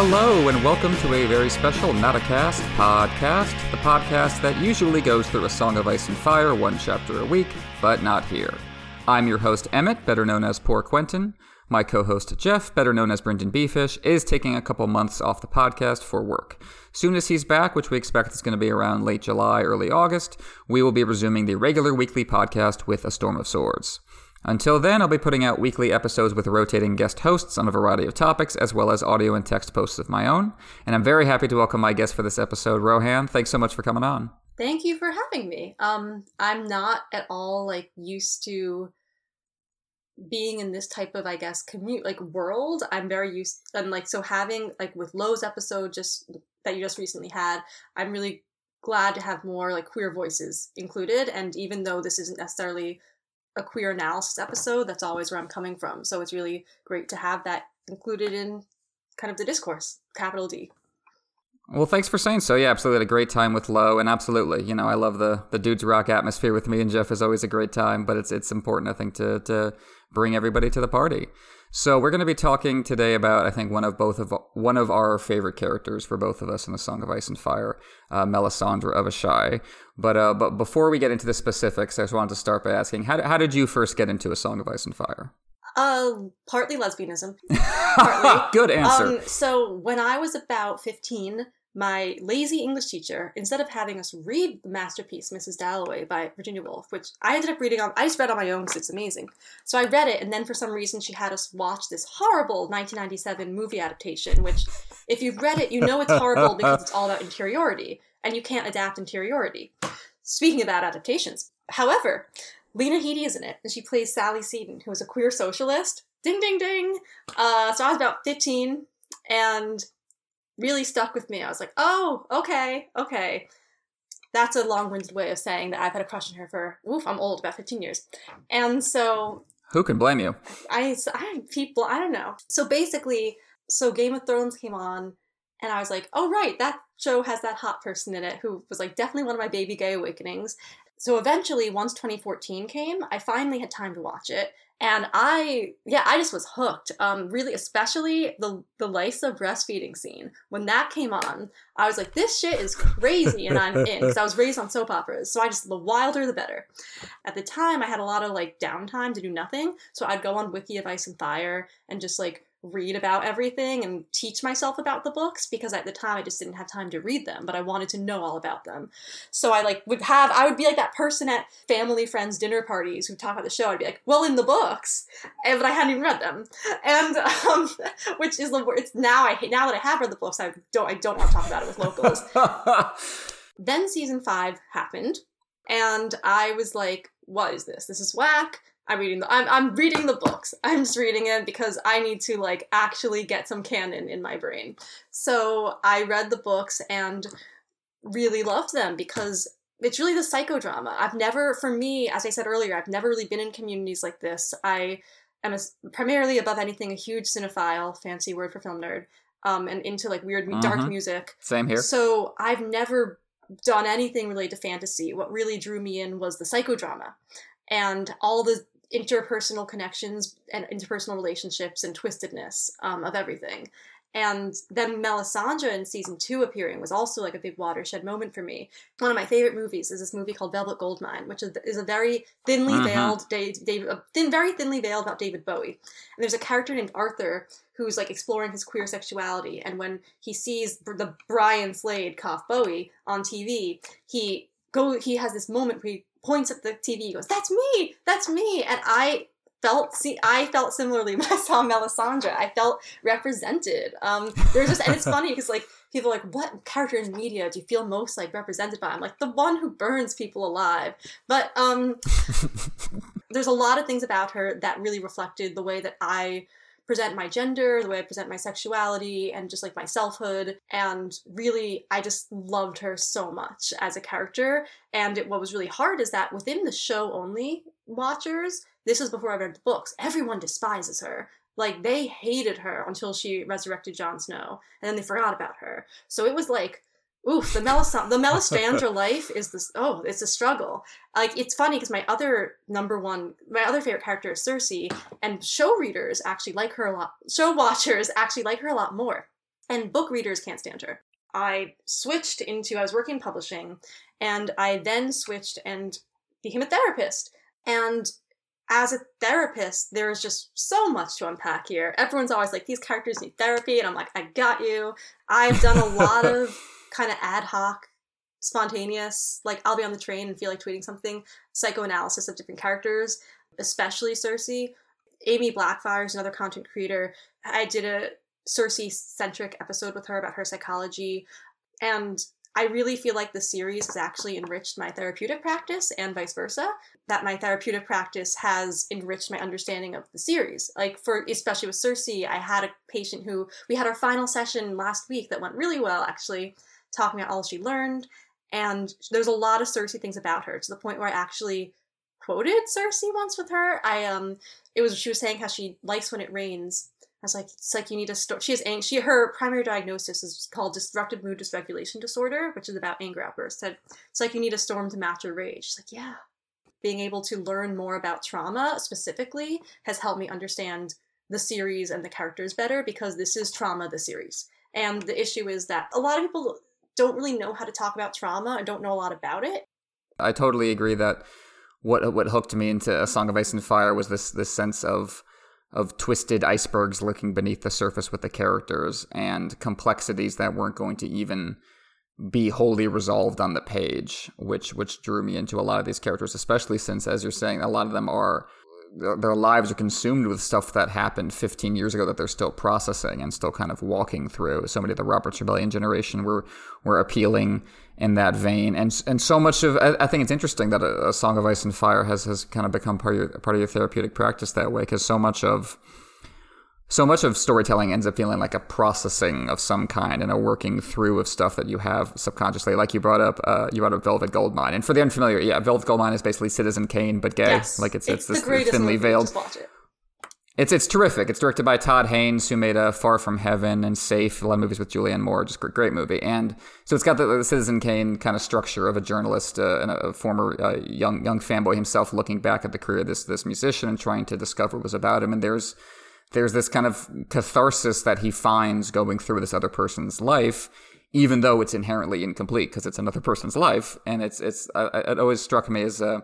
Hello, and welcome to a very special Not a Cast podcast, the podcast that usually goes through a Song of Ice and Fire one chapter a week, but not here. I'm your host, Emmett, better known as Poor Quentin. My co host, Jeff, better known as Brendan Beefish, is taking a couple months off the podcast for work. Soon as he's back, which we expect is going to be around late July, early August, we will be resuming the regular weekly podcast with A Storm of Swords. Until then, I'll be putting out weekly episodes with rotating guest hosts on a variety of topics, as well as audio and text posts of my own. And I'm very happy to welcome my guest for this episode, Rohan. Thanks so much for coming on. Thank you for having me. Um, I'm not at all like used to being in this type of, I guess, commute like world. I'm very used and like so having like with Lowe's episode just that you just recently had. I'm really glad to have more like queer voices included. And even though this isn't necessarily a queer analysis episode, that's always where I'm coming from. So it's really great to have that included in kind of the discourse, capital D. Well, thanks for saying so. Yeah, absolutely. Had a great time with Lowe, and absolutely, you know, I love the the dudes rock atmosphere with me and Jeff is always a great time. But it's it's important, I think, to to bring everybody to the party. So we're going to be talking today about, I think, one of both of one of our favorite characters for both of us in the Song of Ice and Fire, uh, Melisandre of Asshai. But uh, but before we get into the specifics, I just wanted to start by asking, how how did you first get into A Song of Ice and Fire? Uh, partly lesbianism. Partly. Good answer. Um, so when I was about 15, my lazy English teacher, instead of having us read the masterpiece Mrs. Dalloway by Virginia Woolf, which I ended up reading on, I just read on my own because it's amazing. So I read it, and then for some reason she had us watch this horrible 1997 movie adaptation, which, if you've read it, you know it's horrible because it's all about interiority, and you can't adapt interiority. Speaking about adaptations, however, Lena Headey is in it, and she plays Sally Seton, who is a queer socialist. Ding, ding, ding. Uh, so I was about 15, and really stuck with me. I was like, oh, okay, okay. That's a long winded way of saying that I've had a crush on her for, oof, I'm old, about 15 years. And so. Who can blame you? I, I, people, I don't know. So basically, so Game of Thrones came on, and I was like, oh, right, that show has that hot person in it who was like definitely one of my baby gay awakenings. So eventually, once 2014 came, I finally had time to watch it and I yeah I just was hooked. Um, really, especially the the Lysa breastfeeding scene when that came on. I was like, this shit is crazy, and I'm in because I was raised on soap operas, so I just the wilder the better. At the time, I had a lot of like downtime to do nothing, so I'd go on Wiki of Ice and Fire and just like read about everything and teach myself about the books because at the time I just didn't have time to read them, but I wanted to know all about them. So I like would have I would be like that person at family friends dinner parties who talk about the show. I'd be like, well, in the books, and, but I hadn't even read them, and um, which is the it's now I now that I have read the books, I don't I don't want to talk about it with locals. then season five happened, and I was like, what is this? This is whack. I'm reading the I'm I'm reading the books. I'm just reading it because I need to like actually get some canon in my brain. So I read the books and really loved them because it's really the psychodrama. I've never for me, as I said earlier, I've never really been in communities like this. I am a, primarily above anything a huge cinephile, fancy word for film nerd, um, and into like weird dark Mhm. music. Same here. So I've never done anything related to fantasy. What really drew me in was the psychodrama and all the interpersonal connections and interpersonal relationships and twistedness um, of everything. And then Melisandre in season two appearing was also like a big watershed moment for me. One of my favorite movies is this movie called Velvet Goldmine, which is, a very thinly Mhm. veiled Dave, David, a thin, very thinly veiled about David Bowie. And there's a character named Arthur who's like exploring his queer sexuality, and when he sees the Brian Slade cough Bowie on TV, he go he has this moment where he points at the TV, goes, "That's me, that's me," and I felt see I felt similarly when I saw Melisandre. I felt represented. Um, there's just and it's funny because like people are like, what character in media do you feel most like represented by? I'm like the one who burns people alive. But um, there's a lot of things about her that really reflected the way that I present my gender, the way I present my sexuality, and just like my selfhood. And really, I just loved her so much as a character. And it, what was really hard is that within the show only watchers, this is before I read the books, everyone despises her. Like they hated her until she resurrected Jon Snow, and then they forgot about her. So it was like, oof, the the Melisandre life is this. Oh, it's a struggle. Like it's funny because my other number one, my other favorite character is Cersei, and show readers actually like her a lot. Show watchers actually like her a lot more. and book readers can't stand her. I switched into, I was working in publishing, and I then switched and became a therapist. And as a therapist, there's just so much to unpack here. Everyone's always like, these characters need therapy. And I'm like, I got you. I've done a lot of kind of ad hoc, spontaneous, like I'll be on the train and feel like tweeting something, psychoanalysis of different characters, especially Cersei. Amy Blackfire is another content creator. I did a Cersei centric episode with her about her psychology. And I really feel like the series has actually enriched my therapeutic practice and vice versa. That my therapeutic practice has enriched my understanding of the series. Like for especially with Cersei, I had a patient who we had our final session last week that went really well actually, talking about all she learned. And there's a lot of Cersei things about her to the point where I actually quoted Cersei once with her. I um it was she was saying how she likes when it rains I was like, it's like you need to store. She has ang- she her primary diagnosis is called disruptive mood dysregulation disorder, which is about anger outbursts. Said it's like you need a storm to match your rage. She's like, yeah. Being able to learn more about trauma specifically has helped me understand the series and the characters better because this is trauma the series. And the issue is that a lot of people don't really know how to talk about trauma and don't know a lot about it. I totally agree that what what hooked me into A Song of Ice and Fire was this this sense of of twisted icebergs lurking beneath the surface with the characters and complexities that weren't going to even be wholly resolved on the page, which which drew me into a lot of these characters, especially since, as you're saying, a lot of them are their lives are consumed with stuff that happened 15 years ago that they're still processing and still kind of walking through. So many of the Robert's Rebellion generation were were appealing in that vein, and and so much of I, I think it's interesting that a, a, Song of Ice and Fire has has kind of become part of your part of your therapeutic practice that way because so much of so much of storytelling ends up feeling like a processing of some kind and a working through of stuff that you have subconsciously. Like you brought up, uh, you brought up Velvet Goldmine, and for the unfamiliar, yeah, Velvet Goldmine is basically Citizen Kane but gay. Yes. Like it's it's, it's, this thinly veiled. It. It's it's terrific. It's directed by Todd Haynes, who made a Far From Heaven and Safe, a lot of movies with Julianne Moore, just great, great movie. And so it's got the, the Citizen Kane kind of structure of a journalist uh, and a former uh, young young fanboy himself looking back at the career of this this musician and trying to discover what was about him. And there's there's this kind of catharsis that he finds going through this other person's life, even though it's inherently incomplete because it's another person's life. And it's it's uh, it always struck me as uh,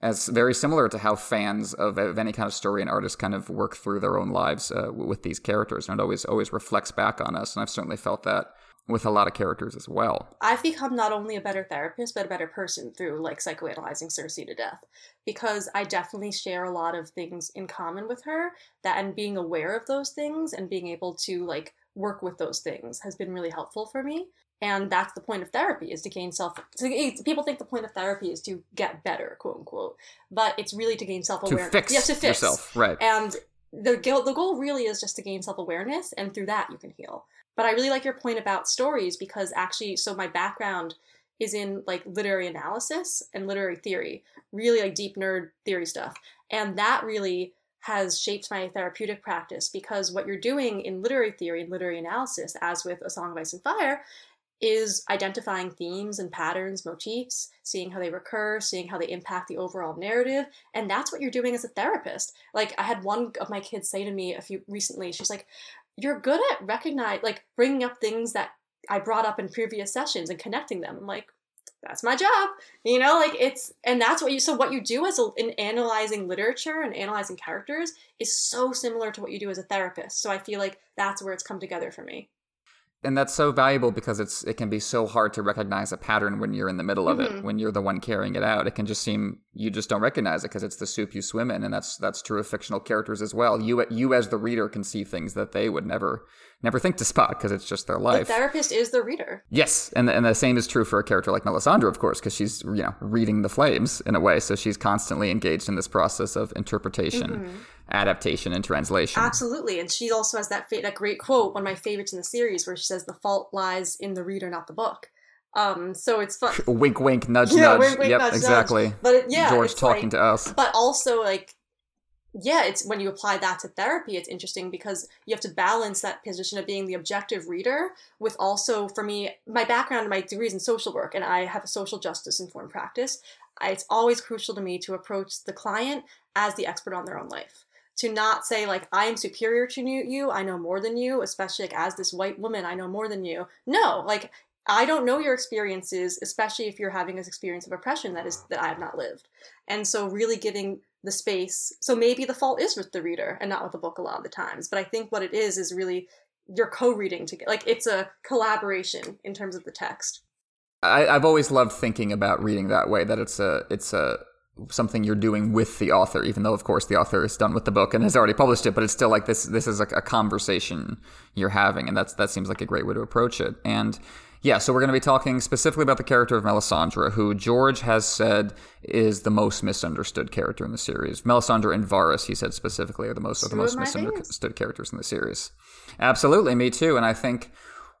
as very similar to how fans of, of any kind of story and artist kind of work through their own lives uh, with these characters, and it always always reflects back on us. And I've certainly felt that with a lot of characters as well. I've become not only a better therapist, but a better person through like psychoanalyzing Cersei to death because I definitely share a lot of things in common with her that and being aware of those things and being able to like work with those things has been really helpful for me. And that's the point of therapy is to gain self. So people think the point of therapy is to get better, quote unquote, but it's really to gain self awareness. To fix, to fix yourself, right? And the the goal really is just to gain self awareness, and through that you can heal. But I really like your point about stories because actually, so my background is in like literary analysis and literary theory, really like deep nerd theory stuff. And that really has shaped my therapeutic practice because what you're doing in literary theory and literary analysis, as with A Song of Ice and Fire, is identifying themes and patterns, motifs, seeing how they recur, seeing how they impact the overall narrative, and that's what you're doing as a therapist. Like I had one of my kids say to me a few recently, she's like, you're good at recognize like bringing up things that I brought up in previous sessions and connecting them. I'm like, that's my job, you know. Like it's and that's what you. So what you do as a, in analyzing literature and analyzing characters is so similar to what you do as a therapist. So I feel like that's where it's come together for me and that's so valuable because it's it can be so hard to recognize a pattern when you're in the middle of mm-hmm. it when you're the one carrying it out it can just seem you just don't recognize it because it's the soup you swim in and that's that's true of fictional characters as well you you as the reader can see things that they would never never think to spot because it's just their life the therapist is the reader yes and and the same is true for a character like melisandre of course because she's you know reading the flames in a way so she's constantly engaged in this process of interpretation mm-hmm adaptation and translation. Absolutely, and she also has that fa- that great quote, one of my favorites in the series, where she says, "The fault lies in the reader, not the book." Um, so it's fun. wink, wink, nudge, yeah, nudge. Wink, wink, yep, nudge, exactly. Nudge. But it, yeah, George talking like, to us. But also like, yeah, it's when you apply that to therapy, it's interesting because you have to balance that position of being the objective reader with also, for me, my background, and my degrees in social work, and I have a social justice informed practice. It's always crucial to me to approach the client as the expert on their own life to not say like I am superior to you, I know more than you, especially like as this white woman, I know more than you. No, like I don't know your experiences, especially if you're having this experience of oppression that is that I have not lived. And so really giving the space. So maybe the fault is with the reader and not with the book a lot of the times. But I think what it is is really you're co-reading together. Like it's a collaboration in terms of the text. I, I've always loved thinking about reading that way. That it's a it's a something you're doing with the author, even though of course the author is done with the book and has already published it. But it's still like this. This is a, a conversation you're having, and that's that seems like a great way to approach it. And yeah, so we're going to be talking specifically about the character of Melisandre, who George has said is the most misunderstood character in the series. Melisandre and Varys, he said specifically, are the most are the most misunderstood characters in the series. Absolutely, me too. And I think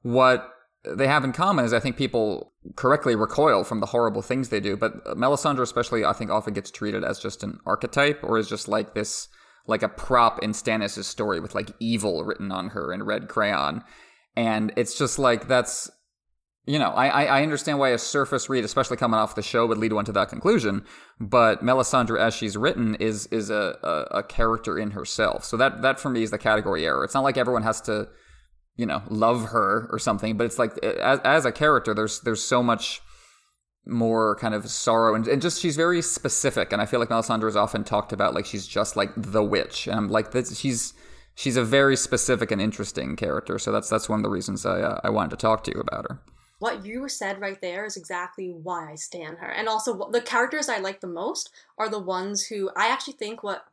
what they have in common is I think people correctly recoil from the horrible things they do, but Melisandre especially I think often gets treated as just an archetype or is just like this like a prop in Stannis' story with like evil written on her in red crayon. And it's just like that's you know, I, I understand why a surface read, especially coming off the show, would lead one to that conclusion. But Melisandre, as she's written, is is a, a, a, character in herself. So that that for me is the category error. It's not like everyone has to, you know, love her or something. But it's like as, as a character, there's there's so much more kind of sorrow and, and just she's very specific. And I feel like Melisandre is often talked about like she's just like the witch, and I'm like this, she's she's a very specific and interesting character. So that's that's one of the reasons I uh, I wanted to talk to you about her what you said right there is exactly why I stand her. And also, the characters I like the most are the ones who I actually think what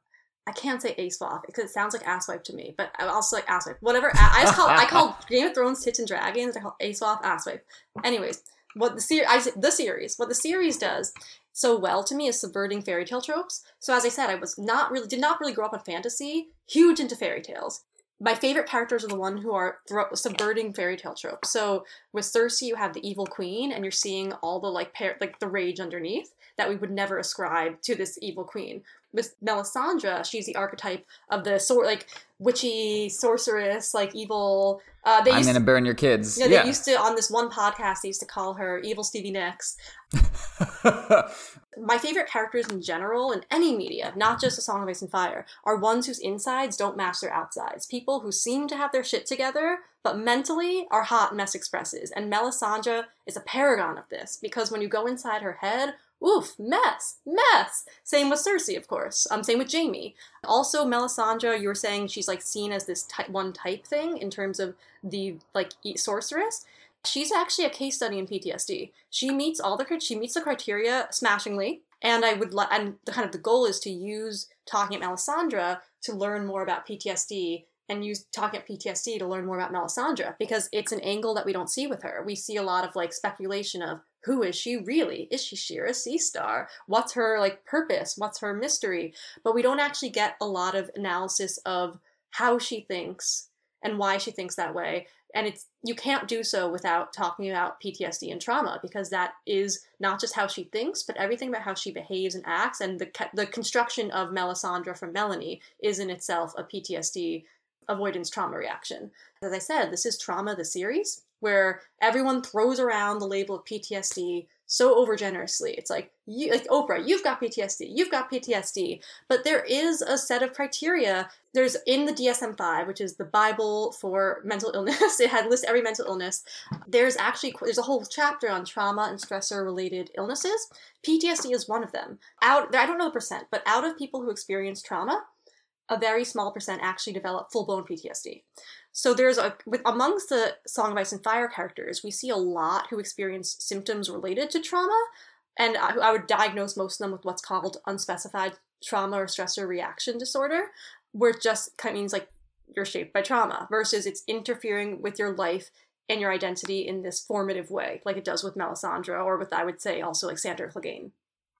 I can't say ace off because it sounds like asswipe to me, but I also like asswipe. Whatever. I just call I call Game of Thrones tits and dragons. I call ace off asswipe. Anyways, what the series the series what the series does so well to me is subverting fairy tale tropes. So as I said, I was not really did not really grow up on fantasy. Huge into fairy tales my favorite characters are the one who are thro- subverting fairy tale tropes. So with Cersei, you have the evil queen, and you're seeing all the like par- like the rage underneath that we would never ascribe to this evil queen. With Melisandre, she's the archetype of the sort like witchy sorceress, like evil. Uh, they I'm gonna burn your kids. You know, yeah, they used to on this one podcast. They used to call her Evil Stevie Nicks. My favorite characters in general in any media, not just A Song of Ice and Fire, are ones whose insides don't match their outsides. People who seem to have their shit together, but mentally are hot mess expresses. And Melisandre is a paragon of this because when you go inside her head, oof, mess, mess. Same with Cersei, of course. Um, same with Jaime. Also, Melisandre, you were saying she's like seen as this type one type thing in terms of the like sorceress. She's actually a case study in PTSD. She meets all the she meets the criteria smashingly, and I would let and the kind of the goal is to use talking at Melisandre to learn more about PTSD and use talking at PTSD to learn more about Melisandre because it's an angle that we don't see with her. We see a lot of like speculation of who is she really? Is she Shiera Seastar? What's her like purpose? What's her mystery? But we don't actually get a lot of analysis of how she thinks and why she thinks that way and it's you can't do so without talking about PTSD and trauma because that is not just how she thinks, but everything about how she behaves and acts, and the the construction of Melisandre from Melanie is in itself a PTSD avoidance trauma reaction. As I said, this is trauma the series where everyone throws around the label of PTSD so overgenerously. It's like you, like Oprah, you've got PTSD, you've got PTSD. But there is a set of criteria. There's in the DSM-5, which is the Bible for mental illness. it had lists every mental illness. There's actually there's a whole chapter on trauma and stressor related illnesses. PTSD is one of them. Out I don't know the percent, but out of people who experience trauma, a very small percent actually develop full-blown PTSD. So there's a with amongst the Song of Ice and Fire characters, we see a lot who experience symptoms related to trauma, and uh, I, I would diagnose most of them with what's called unspecified trauma or stressor reaction disorder, where it just kind of means like you're shaped by trauma versus it's interfering with your life and your identity in this formative way, like it does with Melisandre or with I would say also like Sandor Clegane.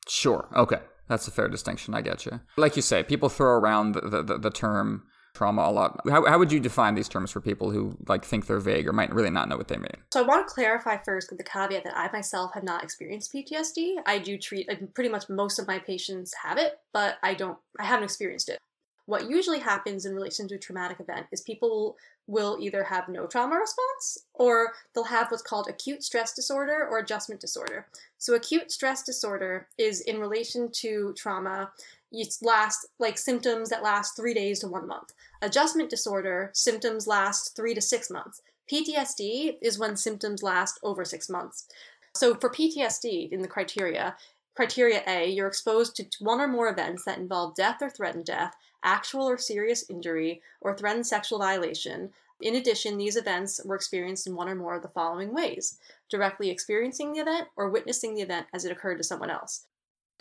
Sure. Okay. That's a fair distinction. I get you. Like you say, people throw around the, the, the term trauma a lot. How, how would you define these terms for people who like think they're vague or might really not know what they mean? So I want to clarify first with the caveat that I myself have not experienced PTSD. I do treat pretty much most of my patients have it, but I don't I haven't experienced it. What usually happens in relation to a traumatic event is people will either have no trauma response or they'll have what's called acute stress disorder or adjustment disorder. So acute stress disorder is in relation to trauma it's last like symptoms that last three days to one month. Adjustment disorder symptoms last three to six months. PTSD is when symptoms last over six months. So for PTSD in the criteria, criteria A, you're exposed to one or more events that involve death or threatened death, actual or serious injury, or threatened sexual violation. In addition, these events were experienced in one or more of the following ways directly experiencing the event or witnessing the event as it occurred to someone else.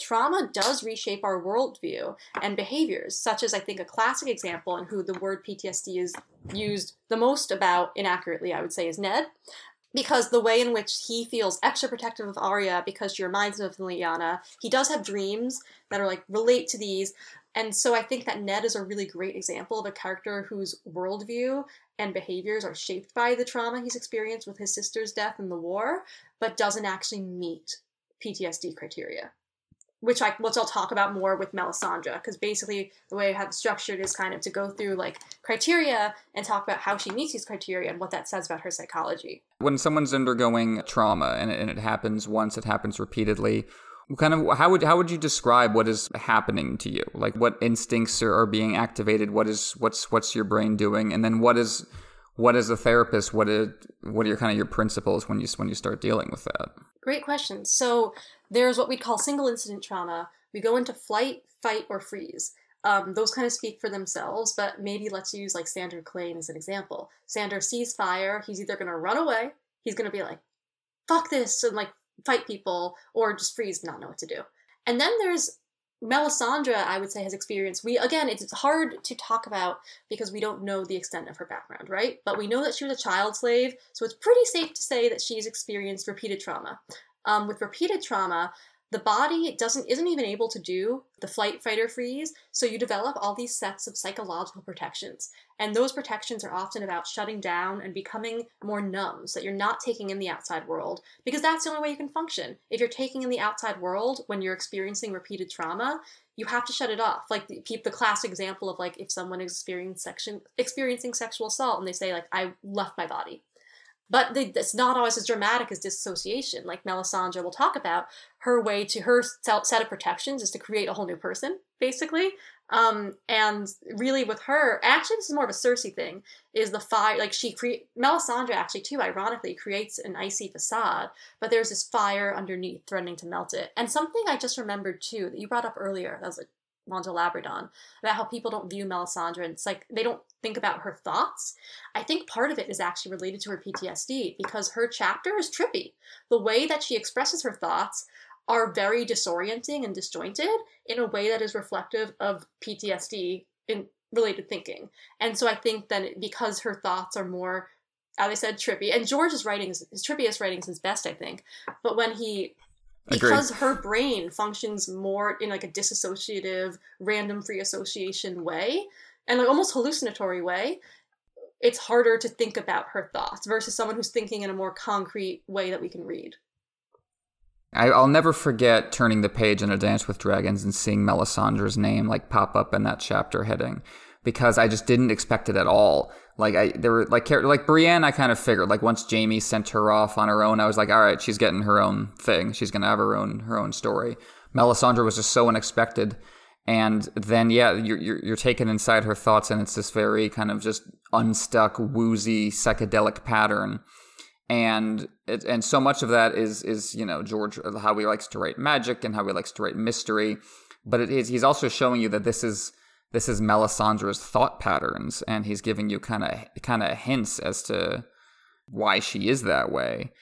Trauma does reshape our worldview and behaviors, such as I think a classic example and who the word PTSD is used the most about inaccurately, I would say, is Ned. Because the way in which he feels extra protective of Arya because she reminds him of Lyanna, he does have dreams that are like relate to these, and so I think that Ned is a really great example of a character whose worldview and behaviors are shaped by the trauma he's experienced with his sister's death in the war, but doesn't actually meet PTSD criteria. Which I which I'll talk about more with Melisandre, because basically the way I have structured is kind of to go through like criteria and talk about how she meets these criteria and what that says about her psychology. When someone's undergoing trauma and it happens once, it happens repeatedly, kind of how would how would you describe what is happening to you? Like what instincts are, are being activated? What is what's what's your brain doing? And then what is what is a therapist what is what are your kind of your principles when you when you start dealing with that? Great question. So there's what we call single incident trauma. We go into flight fight or freeze. Um, those kind of speak for themselves but maybe let's use like Sandor Clegane as an example. Sandor sees fire. He's either going to run away. He's going to be like fuck this and like fight people or just freeze not know what to do. And then there's Melisandre, I would say, has experienced. We again, it's hard to talk about because we don't know the extent of her background, right? But we know that she was a child slave, so it's pretty safe to say that she's experienced repeated trauma. Um, with repeated trauma, the body doesn't isn't even able to do the flight fight or freeze so you develop all these sets of psychological protections. And those protections are often about shutting down and becoming more numb so that you're not taking in the outside world because that's the only way you can function. If you're taking in the outside world when you're experiencing repeated trauma you have to shut it off. Like the, the classic example of like if someone is experiencing experiencing sexual assault and they say like i left my body but it's not always as dramatic as dissociation. Like Melisandre will talk about, her way to her set of protections is to create a whole new person, basically. Um, and really, with her, actually, this is more of a Cersei thing. Is the fire like she create Melisandre actually too? Ironically, creates an icy facade, but there's this fire underneath threatening to melt it. And something I just remembered too that you brought up earlier that was like want to elaborate on about how people don't view Melisandre and it's like they don't think about her thoughts. I think part of it is actually related to her PTSD because her chapter is trippy. The way that she expresses her thoughts are very disorienting and disjointed in a way that is reflective of PTSD in related thinking. And so I think that because her thoughts are more as I said, trippy. And George's writing is his trippiest writing is his best, I think. But when he because Agreed. her brain functions more in like a disassociative random free association way and like almost hallucinatory way it's harder to think about her thoughts versus someone who's thinking in a more concrete way that we can read I, will never forget turning the page in A Dance with Dragons and seeing Melisandre's name like pop up in that chapter heading because I just didn't expect it at all. Like I, there were like like Brienne. I kind of figured like once Jaime sent her off on her own, I was like, all right, she's getting her own thing. She's gonna have her own her own story. Melisandre was just so unexpected, and then yeah, you're you're, you're taken inside her thoughts, and it's this very kind of just unstuck, woozy, psychedelic pattern. And it, and so much of that is is you know George how he likes to write magic and how he likes to write mystery, but it is he's also showing you that this is this is Melisandre's thought patterns, and he's giving you kind of kind of hints as to why she is that way.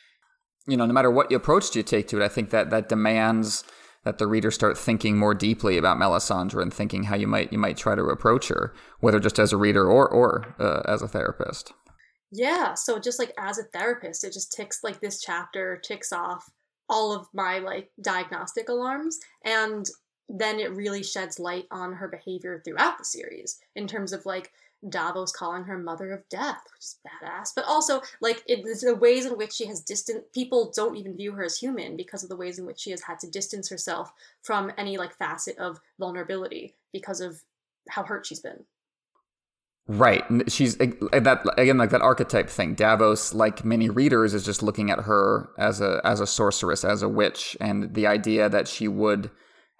You know, no matter what approach you take to it, I think that that demands that the reader start thinking more deeply about Melisandre and thinking how you might you might try to approach her, whether just as a reader or or uh, as a therapist. Yeah, so just like as a therapist, it just ticks like this chapter ticks off all of my like diagnostic alarms and then it really sheds light on her behavior throughout the series in terms of like Davos calling her mother of death, which is badass. But also, like, it's the ways in which she has distant people don't even view her as human because of the ways in which she has had to distance herself from any like facet of vulnerability because of how hurt she's been. Right. She's that again like that archetype thing. Davos, like many readers, is just looking at her as a as a sorceress, as a witch, and the idea that she would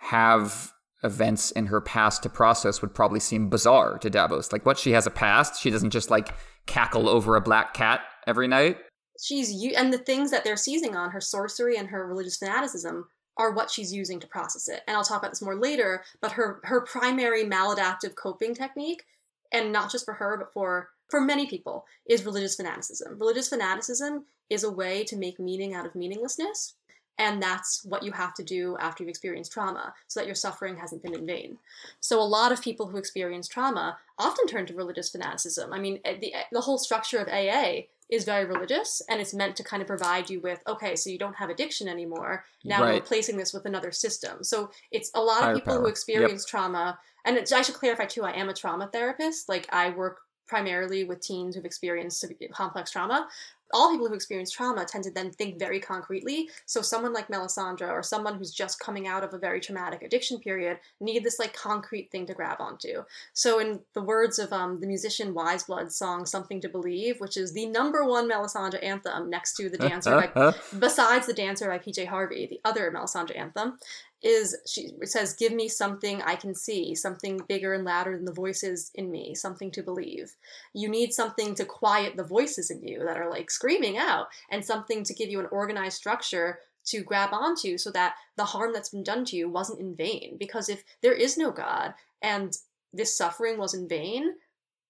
have events in her past to process would probably seem bizarre to Davos. Like what she has a past, she doesn't just like cackle over a black cat every night. She's and the things that they're seizing on her sorcery and her religious fanaticism are what she's using to process it. And I'll talk about this more later, but her her primary maladaptive coping technique and not just for her but for for many people is religious fanaticism. Religious fanaticism is a way to make meaning out of meaninglessness and that's what you have to do after you've experienced trauma so that your suffering hasn't been in vain. So, a lot of people who experience trauma often turn to religious fanaticism. I mean, eh, the, eh, the whole structure of AA is very religious and it's meant to kind of provide you with okay so you don't have addiction anymore now right. we're replacing this with another system so it's a lot Higher of people power. who experience yep. trauma and i should clarify too i am a trauma therapist like i work primarily with teens who've experienced complex trauma all people who experience trauma tend to then think very concretely. So someone like Melisandre or someone who's just coming out of a very traumatic addiction period need this like concrete thing to grab onto. So in the words of um, the musician Weyes Blood's song "Something to Believe," which is the number one Melisandre anthem next to the Dancer, by, besides the Dancer by PJ Harvey, the other Melisandre anthem, is she says give me something i can see something bigger and louder than the voices in me something to believe you need something to quiet the voices in you that are like screaming out and something to give you an organized structure to grab onto so that the harm that's been done to you wasn't in vain. Because if there is no god and this suffering was in vain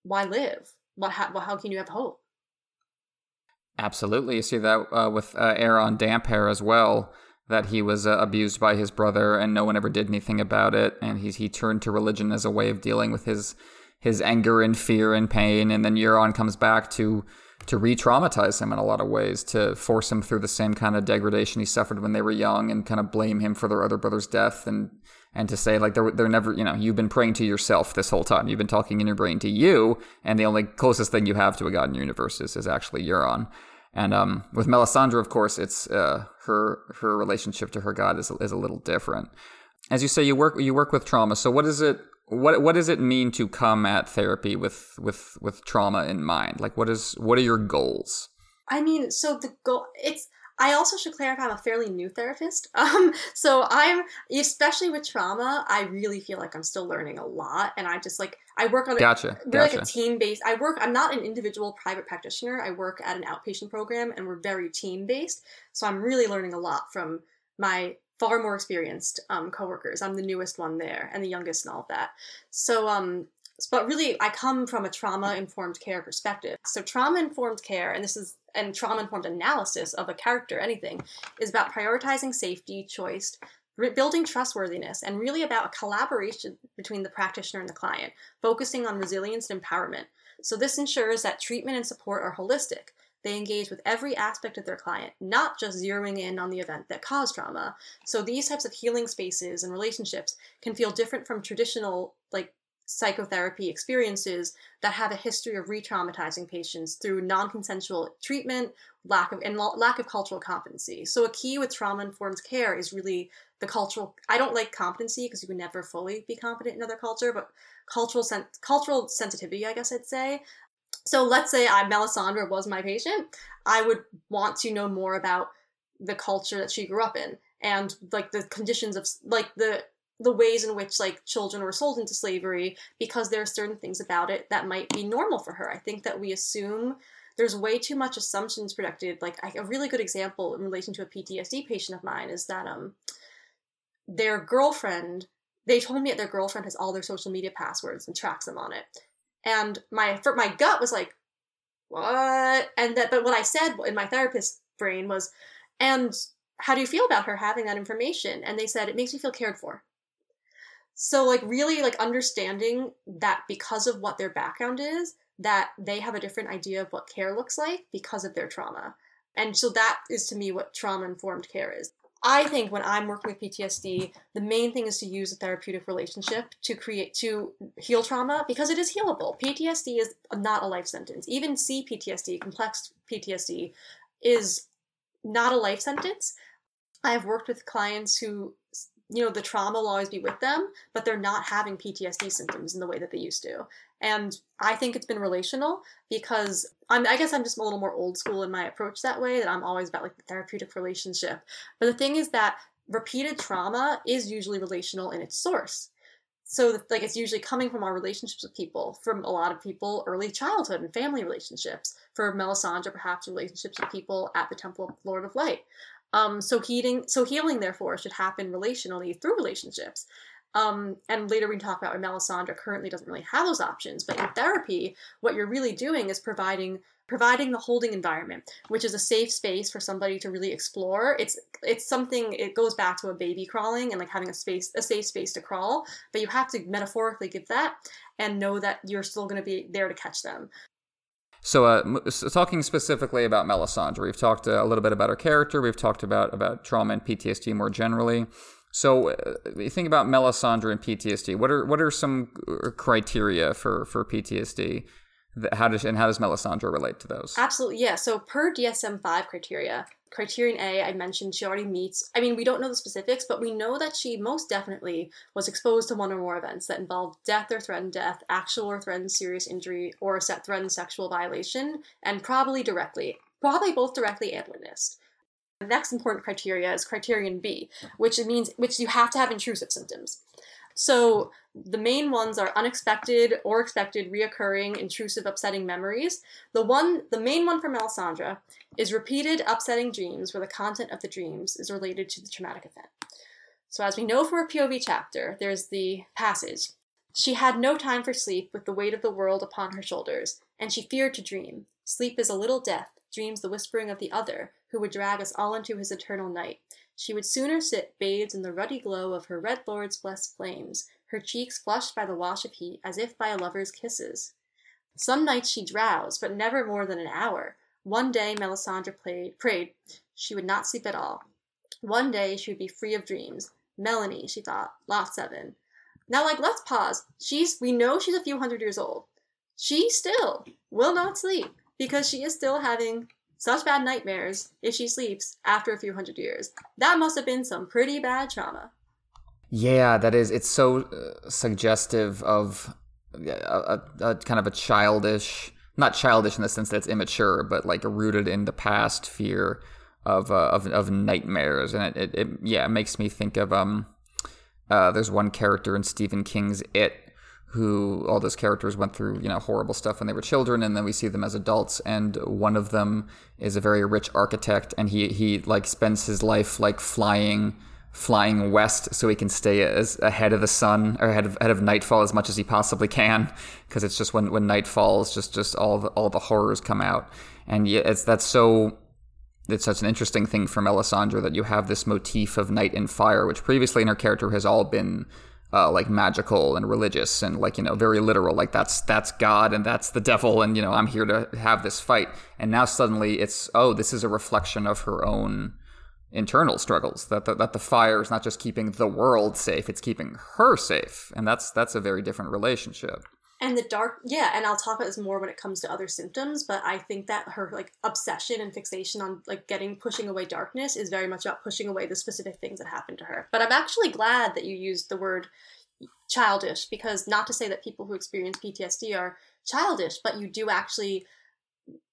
why live? What how, how can you have hope? Absolutely. You see that uh, with uh, Aeron Damphair as well that he was uh, abused by his brother and no one ever did anything about it. And he he turned to religion as a way of dealing with his his anger and fear and pain. And then Euron comes back to to re-traumatize him in a lot of ways to force him through the same kind of degradation he suffered when they were young and kind of blame him for their other brother's death and and to say like they're, they're never you know you've been praying to yourself this whole time you've been talking in your brain to you and the only closest thing you have to a god in your universe is, is actually Euron and um, with Melisandre, of course, it's uh, her her relationship to her god is is a little different. As you say, you work you work with trauma. So what is it? What what does it mean to come at therapy with with with trauma in mind? Like, what is what are your goals? I mean, so the goal it's I also should clarify I'm a fairly new therapist. Um, so I'm especially with trauma, I really feel like I'm still learning a lot, and I just like I work on a, gotcha, we're gotcha. like a team based. I work. I'm not an individual private practitioner. I work at an outpatient program, and we're very team based. So I'm really learning a lot from my far more experienced um, coworkers. I'm the newest one there and the youngest and all of that. So um, but really i come from a trauma informed care perspective so trauma informed care and this is and trauma informed analysis of a character anything is about prioritizing safety choice building trustworthiness and really about a collaboration between the practitioner and the client focusing on resilience and empowerment so this ensures that treatment and support are holistic they engage with every aspect of their client, not just zeroing in on the event that caused trauma. So these types of healing spaces and relationships can feel different from traditional like psychotherapy experiences that have a history of re-traumatizing patients through non-consensual treatment lack of and lack of cultural competency so a key with trauma-informed care is really the cultural i don't like competency because you can never fully be competent in another culture but cultural sen- cultural sensitivity i guess i'd say so let's say I, melisandre was my patient i would want to know more about the culture that she grew up in and like the conditions of like the the ways in which like children were sold into slavery because there are certain things about it that might be normal for her. I think that we assume there's way too much assumptions projected. Like a really good example in relation to a PTSD patient of mine is that um their girlfriend they told me that their girlfriend has all their social media passwords and tracks them on it. And my my gut was like, what? And that but what I said in my therapist brain was, and how do you feel about her having that information? And they said, it makes me feel cared for. So like really like understanding that because of what their background is, that they have a different idea of what care looks like because of their trauma. And so that is to me what trauma informed care is. I think when I'm working with PTSD, the main thing is to use a therapeutic relationship to create to heal trauma because it is healable. PTSD is not a life sentence. Even CPTSD, complex PTSD, is not a life sentence. I have worked with clients who you know the trauma will always be with them but they're not having ptsd symptoms in the way that they used to. And i think it's been relational because I'm, i guess i'm just a little more old school in my approach that way that i'm always about like the therapeutic relationship. But the thing is that repeated trauma is usually relational in its source. So like it's usually coming from our relationships with people from a lot of people early childhood and family relationships for melisandre perhaps relationships with people at the temple of lord of light um, so healing so healing therefore should happen relationally through relationships. Um, and later we can talk about why melisandre currently doesn't really have those options but in therapy what you're really doing is providing providing the holding environment which is a safe space for somebody to really explore. It's it's something it goes back to a baby crawling and like having a space a safe space to crawl but you have to metaphorically give that and know that you're still going to be there to catch them so, uh, talking specifically about Melisandre, we've talked uh, a little bit about her character. We've talked about about trauma and PTSD more generally. So, uh, you think about Melisandre and PTSD. What are what are some uh, criteria for for PTSD? how does and how does Melisandre relate to those? Absolutely, yeah. So per DSM five criteria, criterion A, I mentioned she already meets. I mean, we don't know the specifics, but we know that she most definitely was exposed to one or more events that involved death or threatened death, actual or threatened serious injury, or set threatened sexual violation, and probably directly, probably both directly and witnessed. The next important criteria is criterion B, which means which you have to have intrusive symptoms. So the main ones are unexpected or expected, reoccurring, intrusive, upsetting memories. The one, the main one for Melisandre is repeated upsetting dreams where the content of the dreams is related to the traumatic event. So as we know from our POV chapter, there's the passage. She had no time for sleep with the weight of the world upon her shoulders, and she feared to dream. Sleep is a little death, dreams the whispering of the other, who would drag us all into his eternal night. She would sooner sit bathed in the ruddy glow of her red lord's blessed flames, her cheeks flushed by the wash of heat as if by a lover's kisses. Some nights she drowsed, but never more than an hour. One day Melisandre played, prayed she would not sleep at all. One day she would be free of dreams. Melanie, she thought, lot seven. Now, like, let's pause. She's, we know she's a few hundred years old. She still will not sleep because she is still having such bad nightmares if she sleeps after a few hundred years. That must have been some pretty bad trauma. Yeah, that is. It's so uh, suggestive of a, a, a, kind of a childish, not childish in the sense that it's immature, but like rooted in the past fear of uh, of, of nightmares, and it, it, it, yeah, it makes me think of um. Uh, there's one character in Stephen King's It who all those characters went through you know horrible stuff when they were children and then we see them as adults and one of them is a very rich architect and he he like spends his life like flying flying west so he can stay as ahead of the sun or ahead of, ahead of nightfall as much as he possibly can because it's just when when night falls just just all the, all the horrors come out. And yeah it's that's so it's such an interesting thing from Melisandre that you have this motif of night and fire which previously in her character has all been uh, like magical and religious and like you know very literal like that's that's god and that's the devil and you know i'm here to have this fight. And now suddenly it's oh this is a reflection of her own internal struggles that the, that the fire is not just keeping the world safe it's keeping her safe. And that's that's a very different relationship and the dark yeah and i'll talk about this more when it comes to other symptoms but i think that her like obsession and fixation on like getting pushing away darkness is very much about pushing away the specific things that happened to her but i'm actually glad that you used the word childish because not to say that people who experience ptsd are childish but you do actually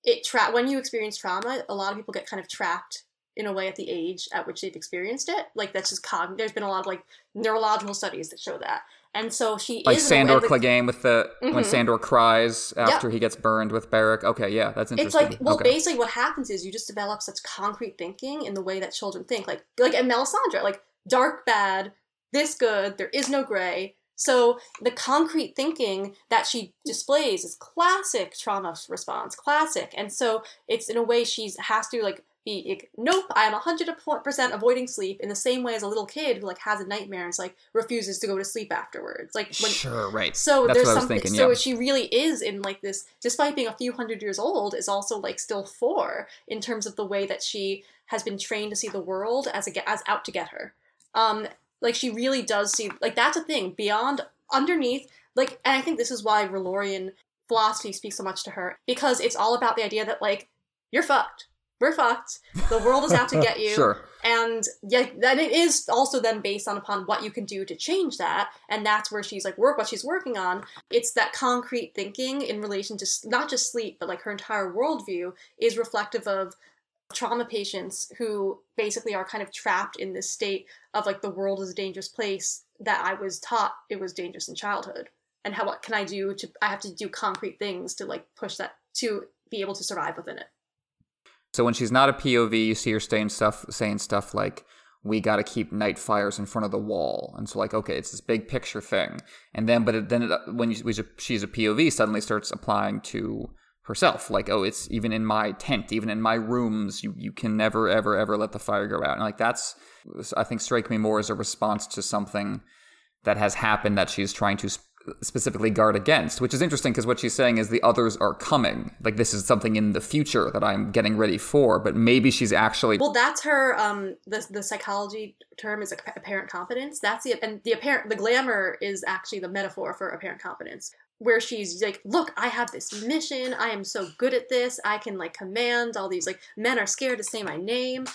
it tra- when you experience trauma a lot of people get kind of trapped in a way at the age at which they've experienced it. Like that's just cog. There's been a lot of like neurological studies that show that. And so she is. like Sandor Clegane with the mm-hmm. when Sandor cries after yep. he gets burned with Beric. Okay, yeah, that's interesting. It's like well, okay. basically what happens is you just develop such concrete thinking in the way that children think. Like like and Melisandre, like dark bad, this good, there is no gray. So the concrete thinking that she displays is classic trauma response, classic. And so it's in a way she's has to like be like, nope, I am 100% avoiding sleep in the same way as a little kid who like has a nightmare and is like refuses to go to sleep afterwards. Like when, Sure, right. So That's there's something thinking, so yeah. she really is in like this despite being a few hundred years old is also like still 4 in terms of the way that she has been trained to see the world as a as out to get her. Um like she really does see like that's a thing beyond underneath like and I think this is why R'hllorian philosophy speaks so much to her because it's all about the idea that like you're fucked we're fucked. The world is out to get you. sure. And yeah, then it is also then based on upon what you can do to change that, and that's where she's like work what she's working on. It's that concrete thinking in relation to not just sleep, but like her entire worldview is reflective of trauma patients who basically are kind of trapped in this state of like the world is a dangerous place that I was taught it was dangerous in childhood. And how what can I do to I have to do concrete things to like push that to be able to survive within it. So when she's not a POV, you see her saying stuff saying stuff like we got to keep night fires in front of the wall. And so like, okay, it's this big picture thing. And then, but it, then it, when you, she's a POV, suddenly starts applying to herself. Like, oh, it's even in my tent, even in my rooms, you, you can never, ever, ever let the fire go out. And like, that's, I think strike me more as a response to something that has happened that she's trying to specifically guard against, which is interesting because what she's saying is the others are coming. Like this is something in the future that I'm getting ready for, but maybe she's actually Well, that's her um the the psychology term is apparent competence. That's the and the apparent the glamour is actually the metaphor for apparent competence. Where she's like, look, I have this mission. I am so good at this. I can like command all these like men are scared to say my name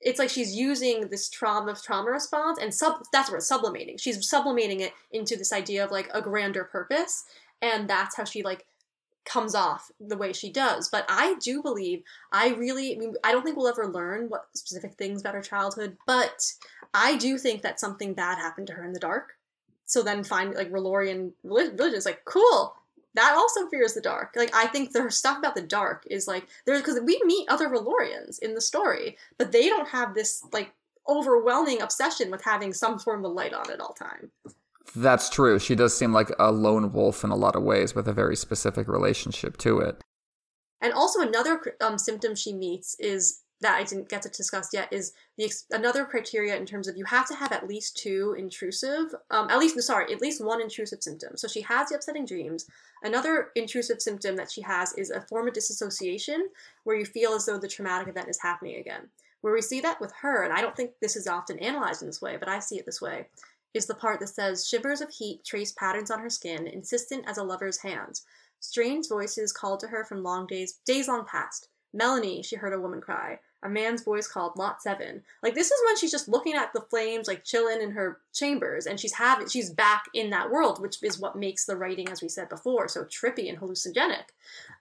it's like she's using this trauma trauma response and sub that's it's sublimating. She's sublimating it into this idea of like a grander purpose and that's how she like comes off the way she does. But i do believe i really I, mean, I don't think we'll ever learn what specific things about her childhood but i do think that something bad happened to her in the dark. So then find like R'hllorian religion is like cool that also fears the dark. Like I think their stuff about the dark is like there's because we meet other R'hllorians in the story, but they don't have this like overwhelming obsession with having some form of light on at all time. That's true. She does seem like a lone wolf in a lot of ways, with a very specific relationship to it. And also another um, symptom she meets is that I didn't get to discuss yet is the another criteria in terms of you have to have at least two intrusive, um, at least sorry, at least one intrusive symptom. So she has the upsetting dreams. Another intrusive symptom that she has is a form of disassociation where you feel as though the traumatic event is happening again. Where we see that with her, and I don't think this is often analyzed in this way, but I see it this way, is the part that says shivers of heat trace patterns on her skin, insistent as a lover's hands. Strange voices called to her from long days, days long past. Melony, she heard a woman cry a man's voice called Lot Seven. Like this is when she's just looking at the flames, like chilling in her chambers, and she's having she's back in that world, which is what makes the writing, as we said before, so trippy and hallucinogenic.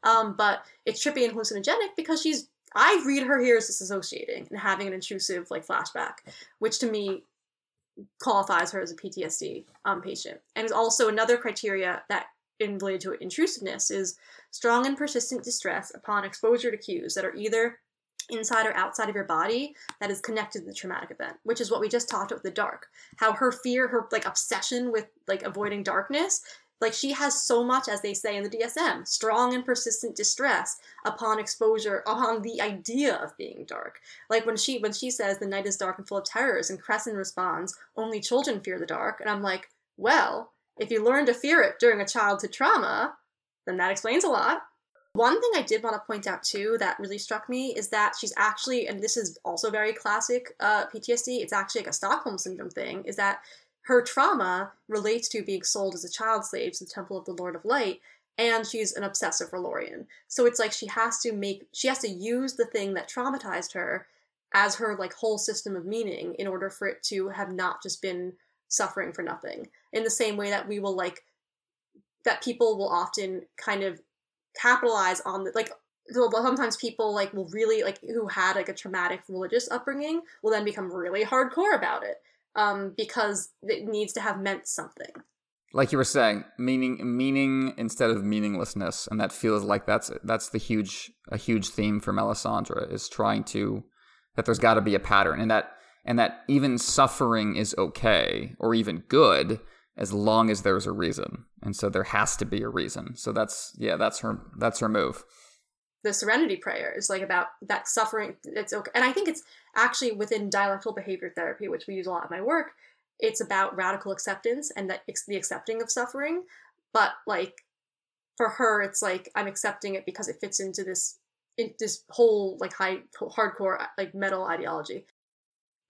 Um, but it's trippy and hallucinogenic because she's I read her here as disassociating and having an intrusive like flashback, which to me qualifies her as a PTSD um, patient, and is also another criteria that in related to intrusiveness is strong and persistent distress upon exposure to cues that are either inside or outside of your body that is connected to the traumatic event, which is what we just talked about with the dark. How her fear, her like obsession with like avoiding darkness, like she has so much, as they say in the DSM, strong and persistent distress upon exposure, upon the idea of being dark. Like when she when she says the night is dark and full of terrors, and Cressen responds, only children fear the dark, and I'm like, well, if you learn to fear it during a childhood trauma, then that explains a lot. One thing I did want to point out too that really struck me is that she's actually, and this is also very classic uh, PTSD, it's actually like a Stockholm Syndrome thing, is that her trauma relates to being sold as a child slave to the Temple of the Lord of Light, and she's an obsessive R'hllorian. So it's like she has to make, she has to use the thing that traumatized her as her like whole system of meaning in order for it to have not just been suffering for nothing. In the same way that we will like, that people will often kind of capitalize on the like sometimes people like will really like who had like a traumatic religious upbringing will then become really hardcore about it um because it needs to have meant something. Like you were saying meaning meaning instead of meaninglessness and that feels like that's that's the huge a huge theme for melisandre is trying to that there's got to be a pattern and that and that even suffering is okay or even good as long as there's a reason. And so there has to be a reason. So that's yeah, that's her that's her move. The serenity prayer is like about that suffering it's okay. And I think it's actually within dialectical behavior therapy, which we use a lot in my work, it's about radical acceptance and that the accepting of suffering, but like for her it's like I'm accepting it because it fits into this in this whole like high hardcore like metal ideology.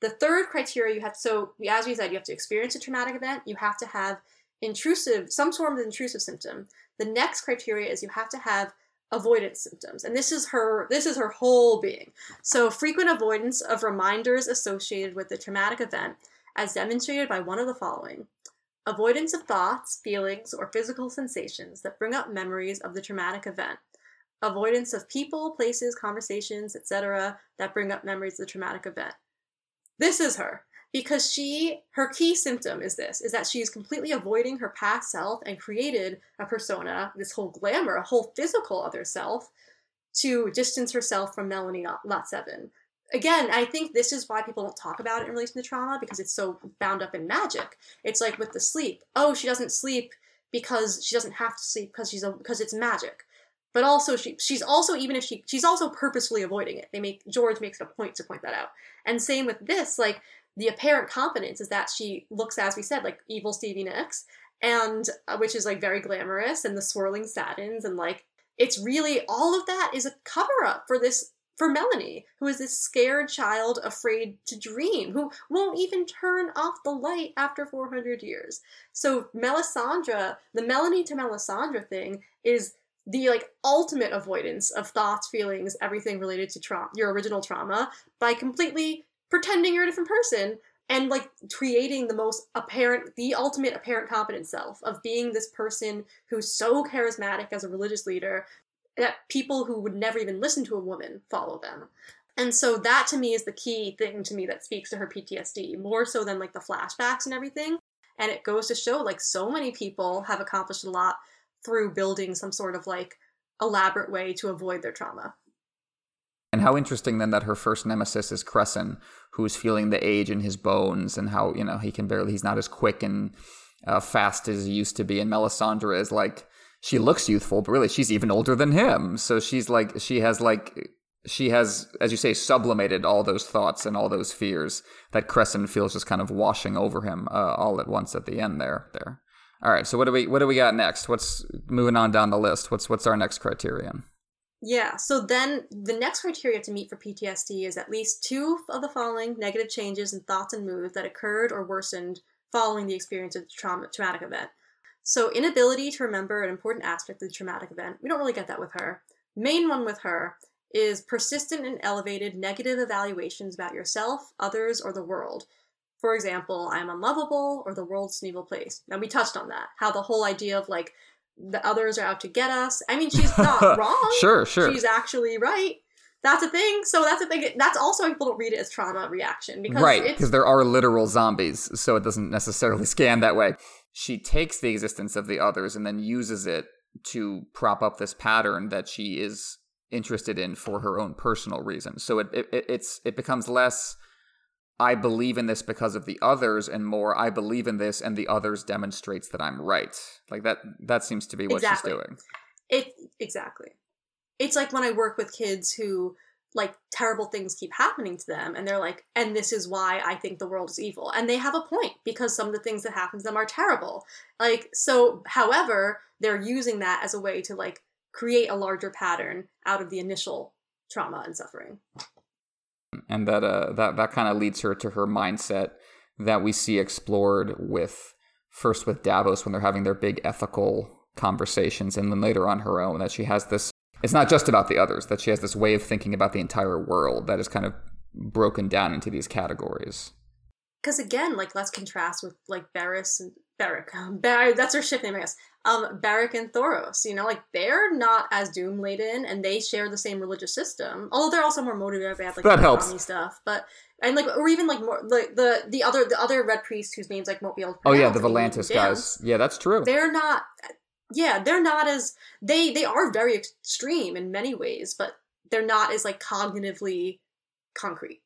The third criteria you have, so as we said, you have to experience a traumatic event, you have to have intrusive, some sort of intrusive symptom. The next criteria is you have to have avoidance symptoms and this is her this is her whole being so frequent avoidance of reminders associated with the traumatic event as demonstrated by one of the following avoidance of thoughts feelings or physical sensations that bring up memories of the traumatic event avoidance of people, places, conversations, etc., that bring up memories of the traumatic event. This is her because she her key symptom is this is that she's completely avoiding her past self and created a persona this whole glamour a whole physical other self to distance herself from Melony lot 7 again i think this is why people don't talk about it in relation to trauma because it's so bound up in magic. It's like with the sleep. Oh she doesn't sleep because she doesn't have to sleep because she's a, because it's magic but also she she's also even if she she's also purposefully avoiding it they make george makes a point to point that out and same with this like the apparent confidence is that she looks, as we said, like evil Stevie Nicks, and uh, which is like very glamorous, and the swirling satins, and like it's really all of that is a cover up for this for Melony, who is this scared child afraid to dream, who won't even turn off the light after 400 years. So Melisandre, the Melony to Melisandre thing is the like ultimate avoidance of thoughts, feelings, everything related to trauma, your original trauma, by completely pretending you're a different person and like creating the most apparent the ultimate apparent confident self of being this person who's so charismatic as a religious leader that people who would never even listen to a woman follow them. And so that to me is the key thing to me that speaks to her PTSD more so than like the flashbacks and everything. And it goes to show like so many people have accomplished a lot through building some sort of like elaborate way to avoid their trauma and how interesting then that her first nemesis is Cressen, who's feeling the age in his bones and how, you know, he can barely, he's not as quick and uh, fast as he used to be. And Melisandre is like, she looks youthful, but really she's even older than him. So she's like, she has like, she has, as you say, sublimated all those thoughts and all those fears that Cressen feels just kind of washing over him uh, all at once at the end there. There. All right. So what do we what do we got next? What's moving on down the list? What's what's our next criterion? Yeah, so then the next criteria to meet for PTSD is at least two of the following negative changes in thoughts and moods that occurred or worsened following the experience of the trauma, traumatic event. So, inability to remember an important aspect of the traumatic event. We don't really get that with her. Main one with her is persistent and elevated negative evaluations about yourself, others, or the world. For example, I am unlovable or the world's an evil place. Now, we touched on that. How the whole idea of like the others are out to get us. I mean, she's not wrong. sure, sure. She's actually right. That's a thing. So that's a thing. That's also why people don't read it as trauma reaction because right because there are literal zombies, so it doesn't necessarily scan that way. She takes the existence of the others and then uses it to prop up this pattern that she is interested in for her own personal reasons. So it, it it's it becomes less I believe in this because of the others and more I believe in this and the others demonstrates that I'm right. Like that that seems to be what exactly. she's doing. It exactly. It's like when I work with kids who like terrible things keep happening to them and they're like and this is why I think the world is evil. And they have a point because some of the things that happen to them are terrible. Like so however, they're using that as a way to like create a larger pattern out of the initial trauma and suffering and that uh, that that kind of leads her to her mindset that we see explored with first with Davos when they're having their big ethical conversations, and then later on her own. That she has this. It's not just about the others. That she has this way of thinking about the entire world that is kind of broken down into these categories. Because again, like let's contrast with like Barris and Beric. Bar- that's her ship name, I guess um, Beric and Thoros. You know, like they're not as doom laden, and they share the same religious system. Although they're also more motivated by like that helps stuff. But and like or even like more like the the other the other red priests whose names like won't be able to. Oh yeah, the Volantis guys. Yeah, that's true. They're not. Yeah, they're not as they they are very extreme in many ways, but they're not as like cognitively concrete.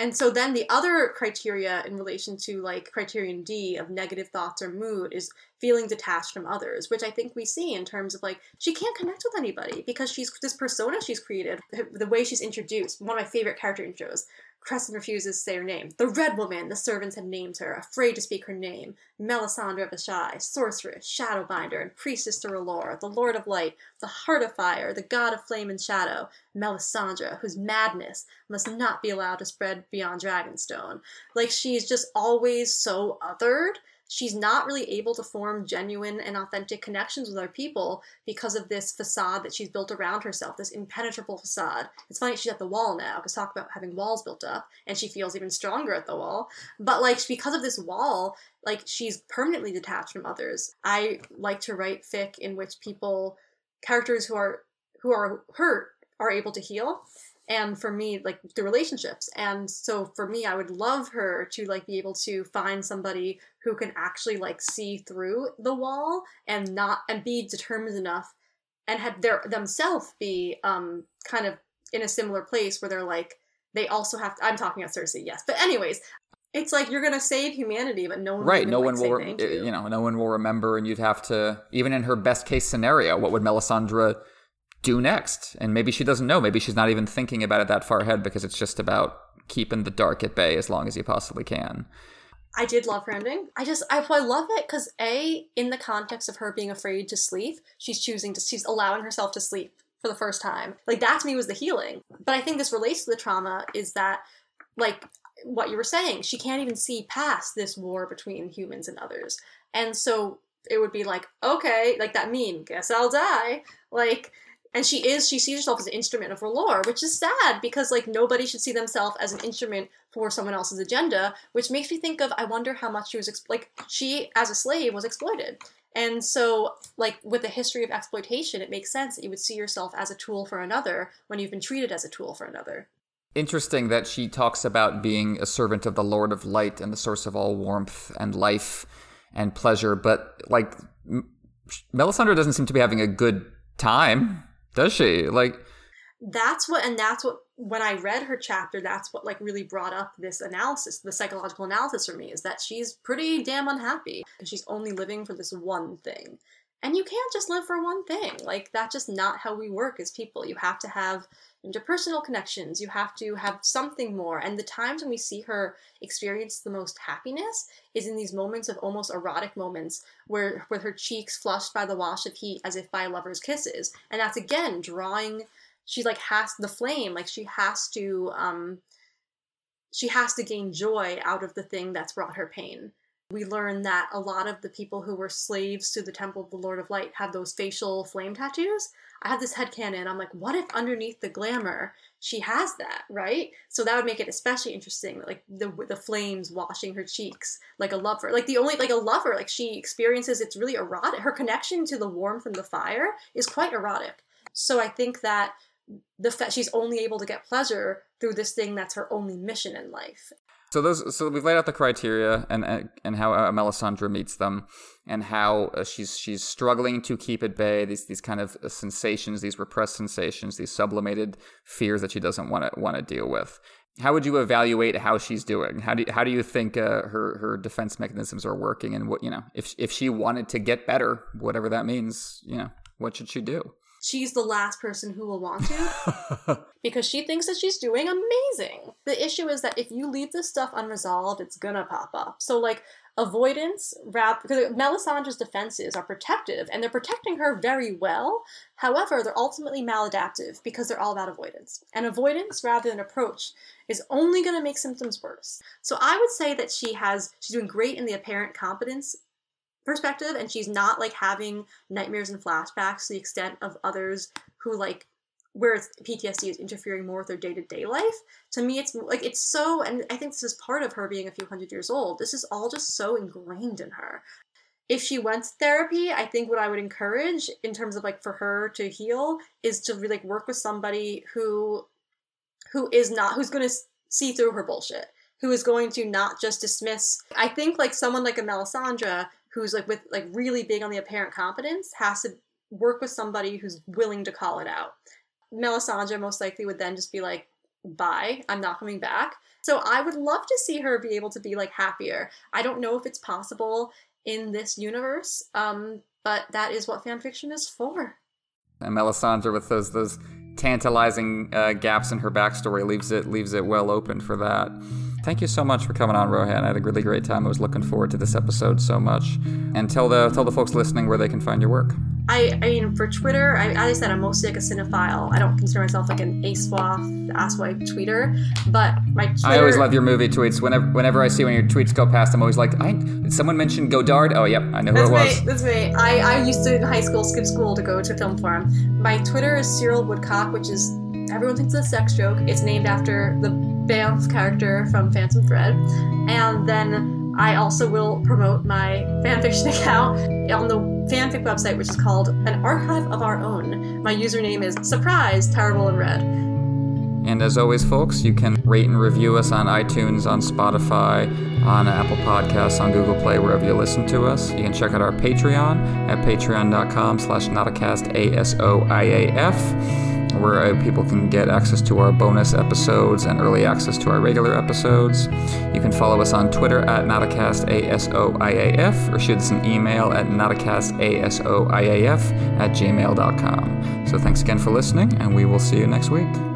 And so then the other criteria in relation to like criterion D of negative thoughts or mood is feeling detached from others, which I think we see in terms of like she can't connect with anybody because she's this persona she's created, the way she's introduced. One of my favorite character intros Cressen refuses to say her name. The Red Woman, the servants had named her, afraid to speak her name. Melisandre of Asshai, sorceress, shadowbinder, and priestess to R'hllor, the Lord of Light, the Heart of Fire, the God of Flame and Shadow. Melisandre, whose madness must not be allowed to spread beyond Dragonstone. Like she's just always so othered she's not really able to form genuine and authentic connections with other people because of this facade that she's built around herself, this impenetrable facade. It's funny she's at the wall now, because talk about having walls built up, and she feels even stronger at the wall. But like because of this wall, like she's permanently detached from others. I like to write fic in which people characters who are who are hurt are able to heal and for me like the relationships and so for me i would love her to like be able to find somebody who can actually like see through the wall and not and be determined enough and have their themselves be um kind of in a similar place where they're like they also have to, i'm talking about cersei yes but anyways it's like you're gonna save humanity but no one right will, no like, one will re- you. you know no one will remember and you'd have to even in her best case scenario what would melisandre do next and maybe she doesn't know maybe she's not even thinking about it that far ahead because it's just about keeping the dark at bay as long as you possibly can I did love her ending. I just I, I love it because a in the context of her being afraid to sleep, she's choosing to she's allowing herself to sleep for the first time. Like that to me was the healing. But I think this relates to the trauma is that like what you were saying, she can't even see past this war between humans and others, and so it would be like okay, like that meme, guess I'll die, like. And she is, she sees herself as an instrument of R'hllor, which is sad because, like, nobody should see themselves as an instrument for someone else's agenda, which makes me think of I wonder how much she was ex- like she as a slave was exploited. And so like with the history of exploitation, it makes sense that you would see yourself as a tool for another when you've been treated as a tool for another. interesting that she talks about being a servant of the lord of light and the source of all warmth and life and pleasure but like melisandre doesn't seem to be having a good time does she like That's what and that's what when I read her chapter, that's what like really brought up this analysis, the psychological analysis for me is that she's pretty damn unhappy and she's only living for this one thing. And you can't just live for one thing. Like that's just not how we work as people. You have to have interpersonal connections. You have to have something more. And the times when we see her experience the most happiness is in these moments of almost erotic moments where with her cheeks flushed by the wash of heat as if by a lover's kisses. And that's again drawing she like has the flame like she has to um she has to gain joy out of the thing that's brought her pain we learn that a lot of the people who were slaves to the temple of the lord of light have those facial flame tattoos. I have this headcanon i'm like what if underneath the glamour she has that right? So that would make it especially interesting like the the flames washing her cheeks like a lover like the only like a lover like she experiences it's really erotic her connection to the warmth and the fire is quite erotic. So i think that the fact she's only able to get pleasure through this thing that's her only mission in life. So those, so we've laid out the criteria and and, how uh, Melisandre meets them, and how uh, she's she's struggling to keep at bay these these kind of sensations, these repressed sensations, these sublimated fears that she doesn't want to want to deal with. How would you evaluate how she's doing? How do you, how do you think uh, her her defense mechanisms are working? And what you know, if if she wanted to get better, whatever that means, you know, what should she do? She's the last person who will want to because she thinks that she's doing amazing. The issue is that if you leave this stuff unresolved, it's gonna pop up. So like avoidance, rap because Melisandre's defenses are protective and they're protecting her very well. However, they're ultimately maladaptive because they're all about avoidance. And avoidance rather than approach is only going to make symptoms worse. So I would say that she has she's doing great in the apparent competence perspective and she's not like having nightmares and flashbacks to the extent of others who like where it's, PTSD is interfering more with their day-to-day life. To me it's like it's so and I think this is part of her being a few hundred years old. This is all just so ingrained in her. If she went to therapy, I think what I would encourage in terms of like for her to heal is to really like work with somebody who who is not who's going to see through her bullshit who is going to not just dismiss i think like someone like a melisandre who's like with like really big on the apparent competence has to work with somebody who's willing to call it out. Melisandre most likely would then just be like bye i'm not coming back. So i would love to see her be able to be like happier. I don't know if it's possible in this universe um but that is what fanfiction is for. And Melisandre with those those tantalizing uh, gaps in her backstory leaves it leaves it well open for that. Thank you so much for coming on, Rohan. I had a really great time. I was looking forward to this episode so much. And tell the tell the folks listening where they can find your work. I, I mean, for Twitter, I, as I said, I'm mostly like a cinephile. I don't consider myself like an ASOIAF, asswipe tweeter, but my Twitter... I always love your movie tweets. Whenever whenever I see when your tweets go past, I'm always like, I, did someone mention Godard? Oh, yep, I know who That's it me. was. That's me. I, I used to in high school skip school to go to film forum. My Twitter is Cyril Woodcock, which is everyone thinks it's a sex joke. It's named after the Banff character from Phantom Thread, and then I also will promote my fanfiction account on the fanfic website, which is called An Archive of Our Own. My username is Surprise Terrible in Red. And as always, folks, you can rate and review us on iTunes, on Spotify, on Apple Podcasts, on Google Play, wherever you listen to us. You can check out our Patreon at patreon.com slash nauticast, A-S-O-I-A-F where uh, people can get access to our bonus episodes and early access to our regular episodes. You can follow us on Twitter at Nauticast A-S-O-I-A-F or shoot us an email at nauticastasoiaf at gmail.com. So thanks again for listening, and we will see you next week.